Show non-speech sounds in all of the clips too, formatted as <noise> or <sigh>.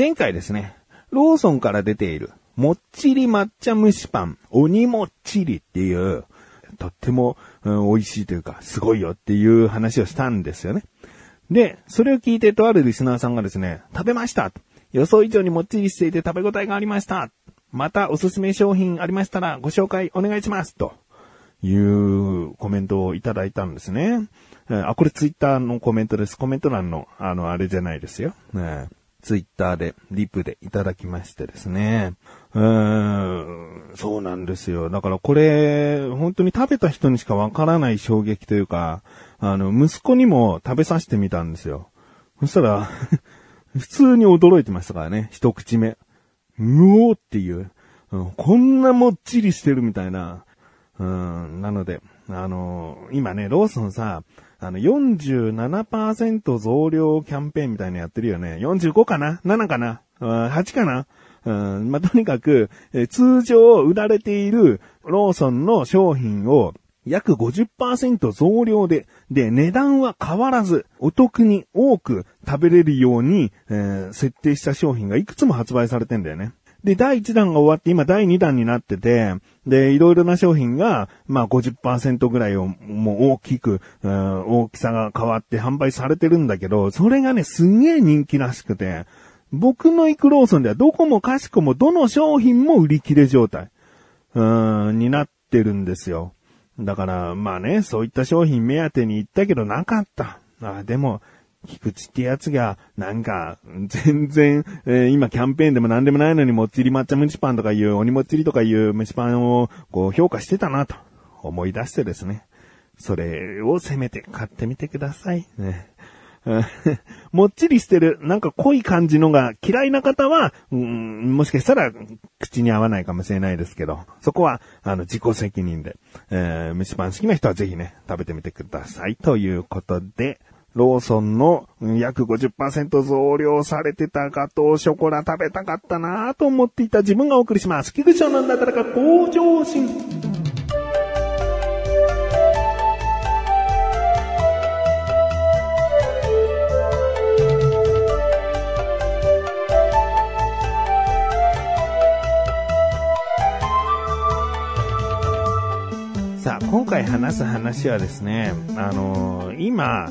前回ですね、ローソンから出ている、もっちり抹茶蒸しパン、鬼もっちりっていう、とっても、うん、美味しいというか、すごいよっていう話をしたんですよね。で、それを聞いてとあるリスナーさんがですね、食べました予想以上にもっちりしていて食べ応えがありましたまたおすすめ商品ありましたらご紹介お願いしますというコメントをいただいたんですね。あ、これツイッターのコメントです。コメント欄の、あの、あれじゃないですよ。ね、ツイッターで、リプでいただきましてですね。うーん、そうなんですよ。だからこれ、本当に食べた人にしかわからない衝撃というか、あの、息子にも食べさせてみたんですよ。そしたら <laughs> 普通に驚いてましたからね、一口目。うおーっていう、うん、こんなもっちりしてるみたいな。うん、なので、あのー、今ね、ローソンさ、あの、47%増量キャンペーンみたいなのやってるよね。45かな ?7 かな ?8 かな？うん、まあ、とにかく、え通常売られているローソンの商品を約50%増量で、で、値段は変わらず、お得に多く食べれるように、えー、設定した商品がいくつも発売されてんだよね。で、第1弾が終わって今第2弾になってて、で、いろいろな商品が、まあ50%ぐらいをもう大きく、大きさが変わって販売されてるんだけど、それがね、すげえ人気らしくて、僕の行くローソンではどこもかしこもどの商品も売り切れ状態、うーん、になってるんですよ。だから、まあね、そういった商品目当てに行ったけどなかった。あでも、菊池ってやつが、なんか、<laughs> 全然、えー、今キャンペーンでも何でもないのにもっちり抹茶蒸しパンとかいう、鬼もっちりとかいう蒸しパンを、こう、評価してたなと、思い出してですね。それをせめて買ってみてください。ね。<laughs> もっちりしてる、なんか濃い感じのが嫌いな方は、うん、もしかしたら口に合わないかもしれないですけど、そこは、あの、自己責任で、えー、蒸しパン好きな人はぜひね、食べてみてください。ということで、ローソンの約50%増量されてたガトーショコラ食べたかったなと思っていた自分がお送りします。菊池なだらか向上心。さあ、今回話す話はですね、あのー、今、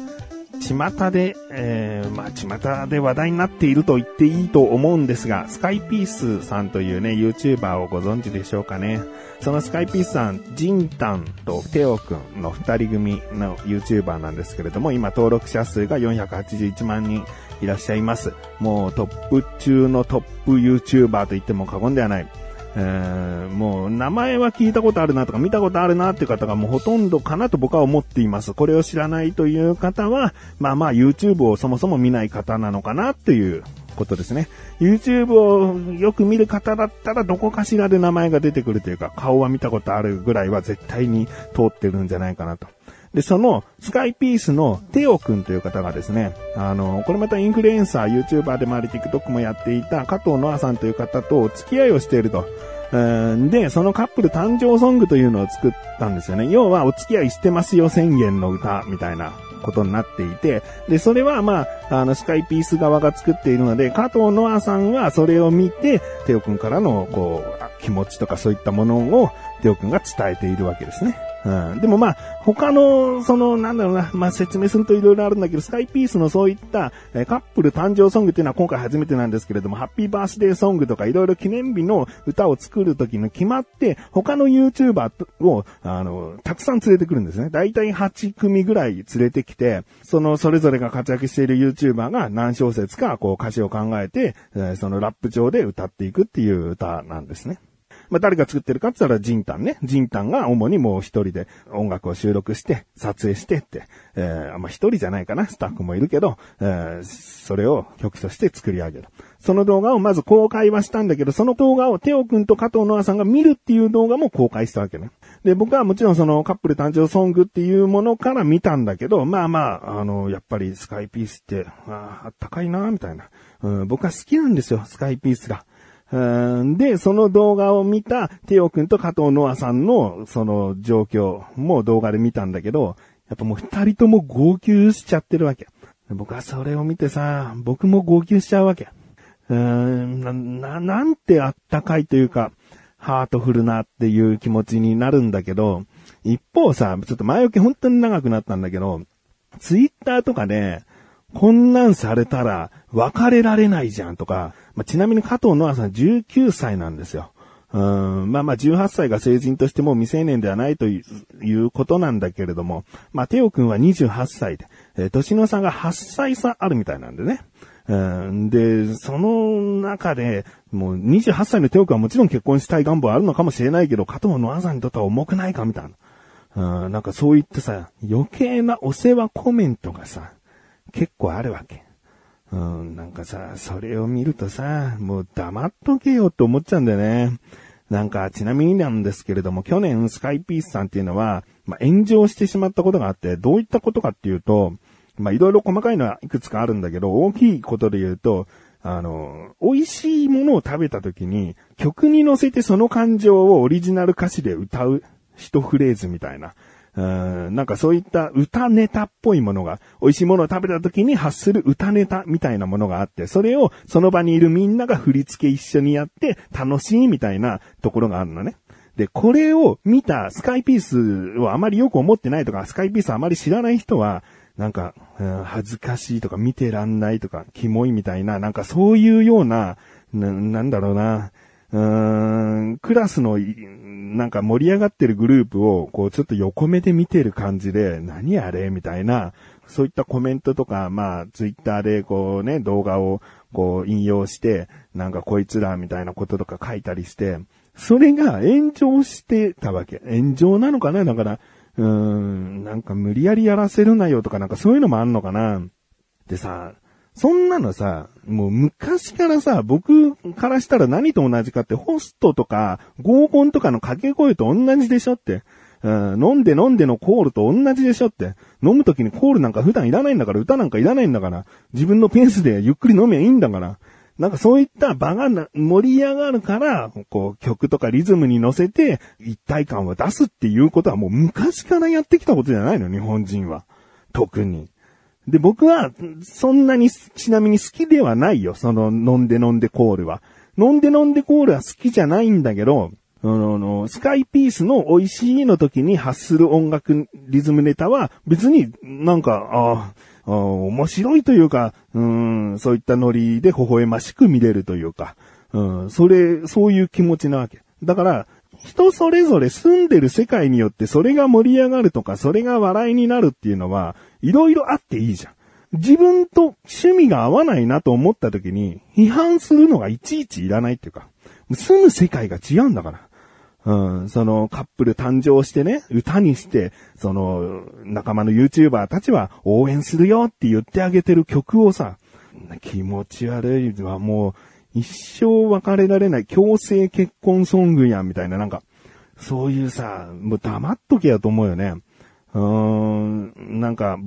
巷で、えー、まあ、巷で話題になっていると言っていいと思うんですが、スカイピースさんというね、YouTuber をご存知でしょうかね。そのスカイピースさん、ジンタンとテオくんの二人組の YouTuber なんですけれども、今登録者数が481万人いらっしゃいます。もうトップ中のトップ YouTuber と言っても過言ではない。えー、もう名前は聞いたことあるなとか見たことあるなっていう方がもうほとんどかなと僕は思っています。これを知らないという方は、まあまあ YouTube をそもそも見ない方なのかなっていうことですね。YouTube をよく見る方だったらどこかしらで名前が出てくるというか顔は見たことあるぐらいは絶対に通ってるんじゃないかなと。で、その、スカイピースのテオくんという方がですね、あの、これまたインフルエンサー、YouTuber でもあり、TikTok もやっていた加藤ノアさんという方とお付き合いをしていると。で、そのカップル誕生ソングというのを作ったんですよね。要は、お付き合いしてますよ宣言の歌みたいなことになっていて、で、それはまあ、あの、スカイピース側が作っているので、加藤ノアさんはそれを見て、テオくんからの、こう、気持ちとかそういったものを、テオくんが伝えているわけですね。うん。でもまあ、他の、その、なんだろうな、まあ説明すると色々あるんだけど、スカイピースのそういった、えカップル誕生ソングっていうのは今回初めてなんですけれども、ハッピーバースデーソングとか色々記念日の歌を作るときの決まって、他の YouTuber を、あの、たくさん連れてくるんですね。だいたい8組ぐらい連れてきて、その、それぞれが活躍している YouTuber が何小節か、こう歌詞を考えて、えそのラップ上で歌っていくっていう歌なんですね。まあ、誰が作ってるかって言ったらジンタンね。ジンタンが主にもう一人で音楽を収録して、撮影してって、えー、まあ、一人じゃないかな。スタッフもいるけど、えー、それを曲として作り上げる。その動画をまず公開はしたんだけど、その動画をテオ君と加藤ノアさんが見るっていう動画も公開したわけね。で、僕はもちろんそのカップル誕生ソングっていうものから見たんだけど、まあまあ、あの、やっぱりスカイピースって、ああ、あったかいな、みたいな、うん。僕は好きなんですよ、スカイピースが。で、その動画を見たテオ君と加藤ノアさんのその状況も動画で見たんだけど、やっぱもう二人とも号泣しちゃってるわけ。僕はそれを見てさ、僕も号泣しちゃうわけ。うーん、な、ななんてあったかいというか、ハートフルなっていう気持ちになるんだけど、一方さ、ちょっと前置き本当に長くなったんだけど、ツイッターとかで、こんなんされたら別れられないじゃんとか、まあ、ちなみに加藤ノアさん19歳なんですよ。うんまあまあ18歳が成人としても未成年ではないということなんだけれども、まあテオ君は28歳で、えー、年の差が8歳差あるみたいなんでね。うん、で、その中で、もう28歳のテオ君はもちろん結婚したい願望あるのかもしれないけど、加藤ノアさんにとっては重くないかみたいな。うん、なんかそういってさ、余計なお世話コメントがさ、結構あるわけ。うん、なんかさ、それを見るとさ、もう黙っとけよって思っちゃうんだよね。なんか、ちなみになんですけれども、去年スカイピースさんっていうのは、まあ、炎上してしまったことがあって、どういったことかっていうと、まあ、いろいろ細かいのはいくつかあるんだけど、大きいことで言うと、あの、美味しいものを食べた時に、曲に乗せてその感情をオリジナル歌詞で歌う一フレーズみたいな。うんなんかそういった歌ネタっぽいものが、美味しいものを食べた時に発する歌ネタみたいなものがあって、それをその場にいるみんなが振り付け一緒にやって楽しいみたいなところがあるのね。で、これを見たスカイピースをあまりよく思ってないとか、スカイピースあまり知らない人は、なんか、うん、恥ずかしいとか見てらんないとか、キモいみたいな、なんかそういうような、ななんだろうな、うーん、クラスの、なんか盛り上がってるグループを、こうちょっと横目で見てる感じで、何あれみたいな、そういったコメントとか、まあ、ツイッターでこうね、動画をこう引用して、なんかこいつらみたいなこととか書いたりして、それが炎上してたわけ。炎上なのかな？だから、うーん、なんか無理やりやらせるなよとかなんかそういうのもあんのかな？でさ、そんなのさ、もう昔からさ、僕からしたら何と同じかって、ホストとか合コンとかの掛け声と同じでしょって。うん、飲んで飲んでのコールと同じでしょって。飲むときにコールなんか普段いらないんだから、歌なんかいらないんだから、自分のペースでゆっくり飲めばいいんだから。なんかそういった場が盛り上がるから、こう曲とかリズムに乗せて一体感を出すっていうことはもう昔からやってきたことじゃないの、日本人は。特に。で、僕は、そんなに、ちなみに好きではないよ。その、飲んで飲んでコールは。飲んで飲んでコールは好きじゃないんだけど、あの、スカイピースの美味しいの時に発する音楽リズムネタは別になんか、ああ、面白いというか、うん、そういったノリで微笑ましく見れるというか、うん、それ、そういう気持ちなわけ。だから、人それぞれ住んでる世界によってそれが盛り上がるとか、それが笑いになるっていうのは、いろいろあっていいじゃん。自分と趣味が合わないなと思った時に、批判するのがいちいちいらないっていうか、住む世界が違うんだから。うん、そのカップル誕生してね、歌にして、その仲間の YouTuber たちは応援するよって言ってあげてる曲をさ、気持ち悪いはもう一生別れられない強制結婚ソングやんみたいななんか、そういうさ、もう黙っとけやと思うよね。うーん、なんか、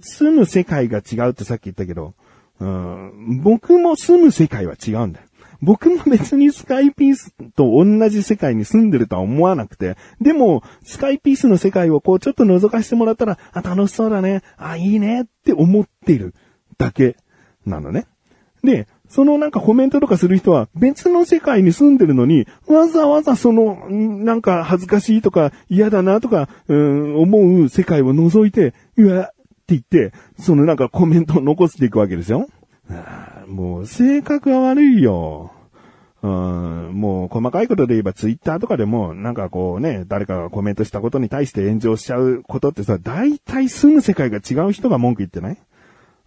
住む世界が違うってさっき言ったけど、うん、僕も住む世界は違うんだよ。僕も別にスカイピースと同じ世界に住んでるとは思わなくて、でも、スカイピースの世界をこうちょっと覗かせてもらったら、あ、楽しそうだね、あ、いいねって思ってるだけなのね。で、そのなんかコメントとかする人は別の世界に住んでるのに、わざわざその、なんか恥ずかしいとか嫌だなとか、うん、思う世界を覗いて、うわ、って言って、そのなんかコメントを残していくわけですよ。もう性格が悪いよ。うん、もう細かいことで言えばツイッターとかでもなんかこうね、誰かがコメントしたことに対して炎上しちゃうことってさ、大体住む世界が違う人が文句言ってない？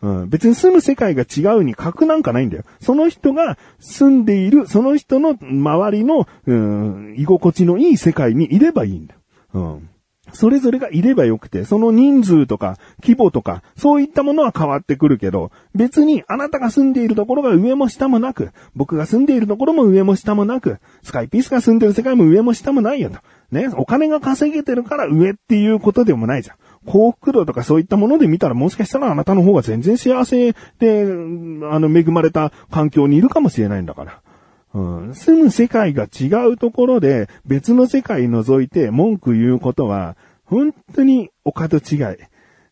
うん、別に住む世界が違うに格なんかないんだよ。その人が住んでいる、その人の周りの、うん、居心地のいい世界にいればいいんだよ。うん。それぞれがいればよくて、その人数とか規模とか、そういったものは変わってくるけど、別にあなたが住んでいるところが上も下もなく、僕が住んでいるところも上も下もなく、スカイピースが住んでる世界も上も下もないよと。ね、お金が稼げてるから上っていうことでもないじゃん。幸福度とかそういったもので見たらもしかしたらあなたの方が全然幸せで、あの、恵まれた環境にいるかもしれないんだから。うん、住む世界が違うところで別の世界覗いて文句言うことは、本当にお門違い、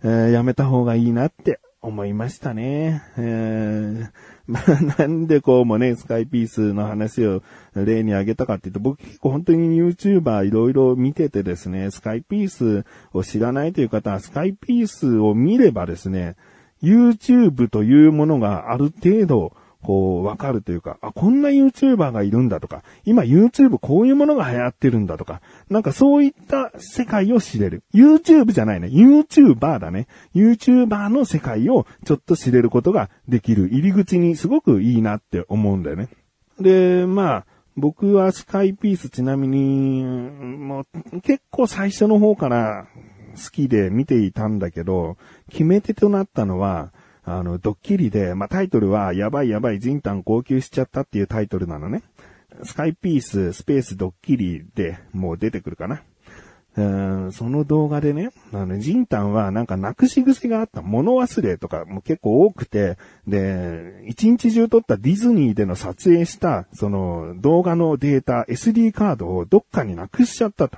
えー、やめた方がいいなって思いましたね。えー、まあなんでこうもね、スカイピースの話を例に挙げたかっていうと、僕結構本当に YouTuber いろいろ見ててですね、スカイピースを知らないという方は、スカイピースを見ればですね、YouTube というものがある程度、こう、わかるというか、あ、こんな YouTuber がいるんだとか、今 YouTube こういうものが流行ってるんだとか、なんかそういった世界を知れる。YouTube じゃないね。YouTuber だね。YouTuber の世界をちょっと知れることができる入り口にすごくいいなって思うんだよね。で、まあ、僕はスカイピースちなみに、もう結構最初の方から好きで見ていたんだけど、決め手となったのは、あの、ドッキリで、まあ、タイトルは、やばいやばい、ジンタン号泣しちゃったっていうタイトルなのね。スカイピース、スペースドッキリでもう出てくるかな。うんその動画でね、あの、ジンタンはなんかなくし癖があった。物忘れとかも結構多くて、で、一日中撮ったディズニーでの撮影した、その動画のデータ、SD カードをどっかになくしちゃったと。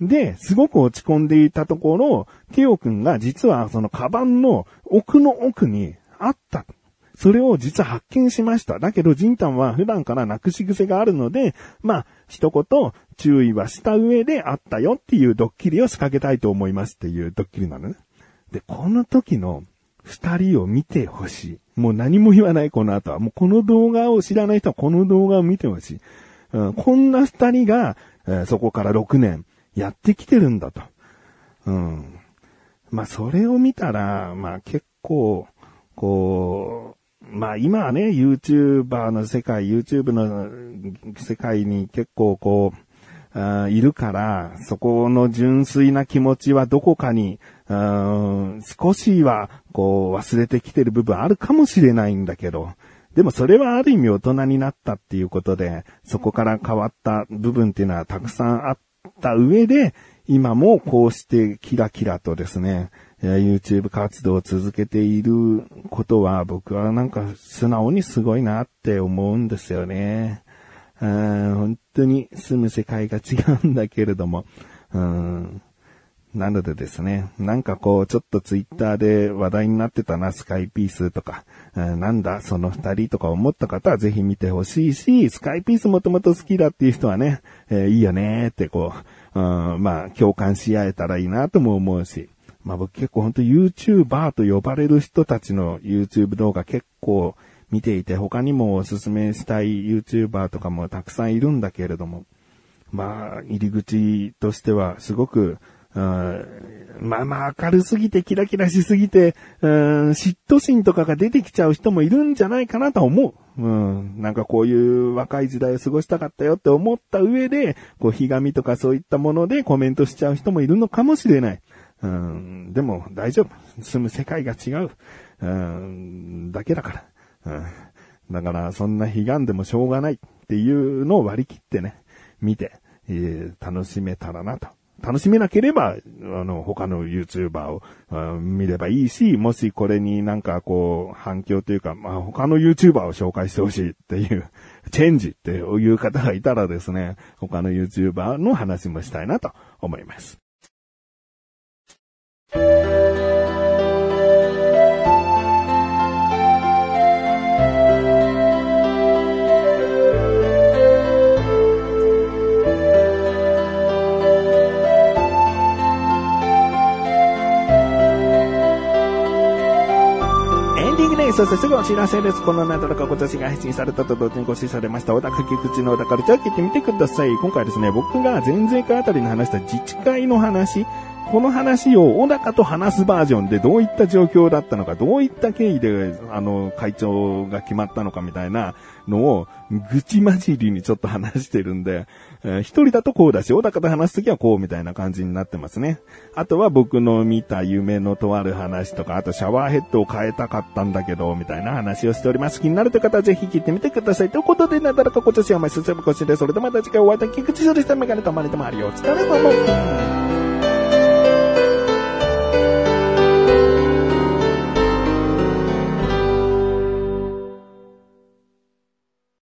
で、すごく落ち込んでいたところ、テオくんが実はそのカバンの奥の奥にあった。それを実は発見しました。だけど、ジンタンは普段からなくし癖があるので、まあ、一言注意はした上であったよっていうドッキリを仕掛けたいと思いますっていうドッキリなのね。で、この時の二人を見てほしい。もう何も言わない、この後は。もうこの動画を知らない人はこの動画を見てほしい。うん、こんな二人が、えー、そこから6年、やってきてるんだと。うん。まあ、それを見たら、まあ、結構、こう、まあ今はね、YouTuber の世界、YouTube の世界に結構こう、あいるから、そこの純粋な気持ちはどこかに、少しはこう忘れてきてる部分あるかもしれないんだけど、でもそれはある意味大人になったっていうことで、そこから変わった部分っていうのはたくさんあっった上で、今もこうしてキラキラとですね、YouTube 活動を続けていることは僕はなんか素直にすごいなって思うんですよね。本当に住む世界が違うんだけれども、うんなのでですね、なんかこう、ちょっとツイッターで話題になってたな、スカイピースとか、なんだ、その二人とか思った方はぜひ見てほしいし、スカイピースもともと好きだっていう人はね、えー、いいよねってこう、うん、まあ、共感し合えたらいいなとも思うし、まあ僕結構ほんと YouTuber と呼ばれる人たちの YouTube 動画結構見ていて、他にもおすすめしたい YouTuber とかもたくさんいるんだけれども、まあ、入り口としてはすごくまあまあ明るすぎてキラキラしすぎて、うん、嫉妬心とかが出てきちゃう人もいるんじゃないかなと思う。うん、なんかこういう若い時代を過ごしたかったよって思った上で、こう、ひがみとかそういったものでコメントしちゃう人もいるのかもしれない。うん、でも大丈夫。住む世界が違う。うん、だけだから。うん、だからそんな悲願でもしょうがないっていうのを割り切ってね、見て、えー、楽しめたらなと楽しめなければ、あの、他の YouTuber を見ればいいし、もしこれになんかこう、反響というか、まあ、他の YouTuber を紹介してほしいっていう、チェンジっていう方がいたらですね、他の YouTuber の話もしたいなと思います。そしてすぐお知らせです。このなだらか今年が配信されたと同時に更新されました、小高菊池の小高ルチャー聞いてみてください。今回ですね、僕が前々回あたりに話した自治会の話、この話を小高と話すバージョンでどういった状況だったのか、どういった経緯で、あの、会長が決まったのかみたいなのを、愚痴混じりにちょっと話してるんで、えー、一人だとこうだし、小高と話すときはこうみたいな感じになってますね。あとは僕の見た夢のとある話とか、あとシャワーヘッドを変えたかったんだけど、みたいな話をしております。気になるという方はぜひ聞いてみてください。ということで、なだらか今年はお前進む腰で、それではまた次回お会いいた菊池処理したメガネとマネともあるよ。お疲れ様。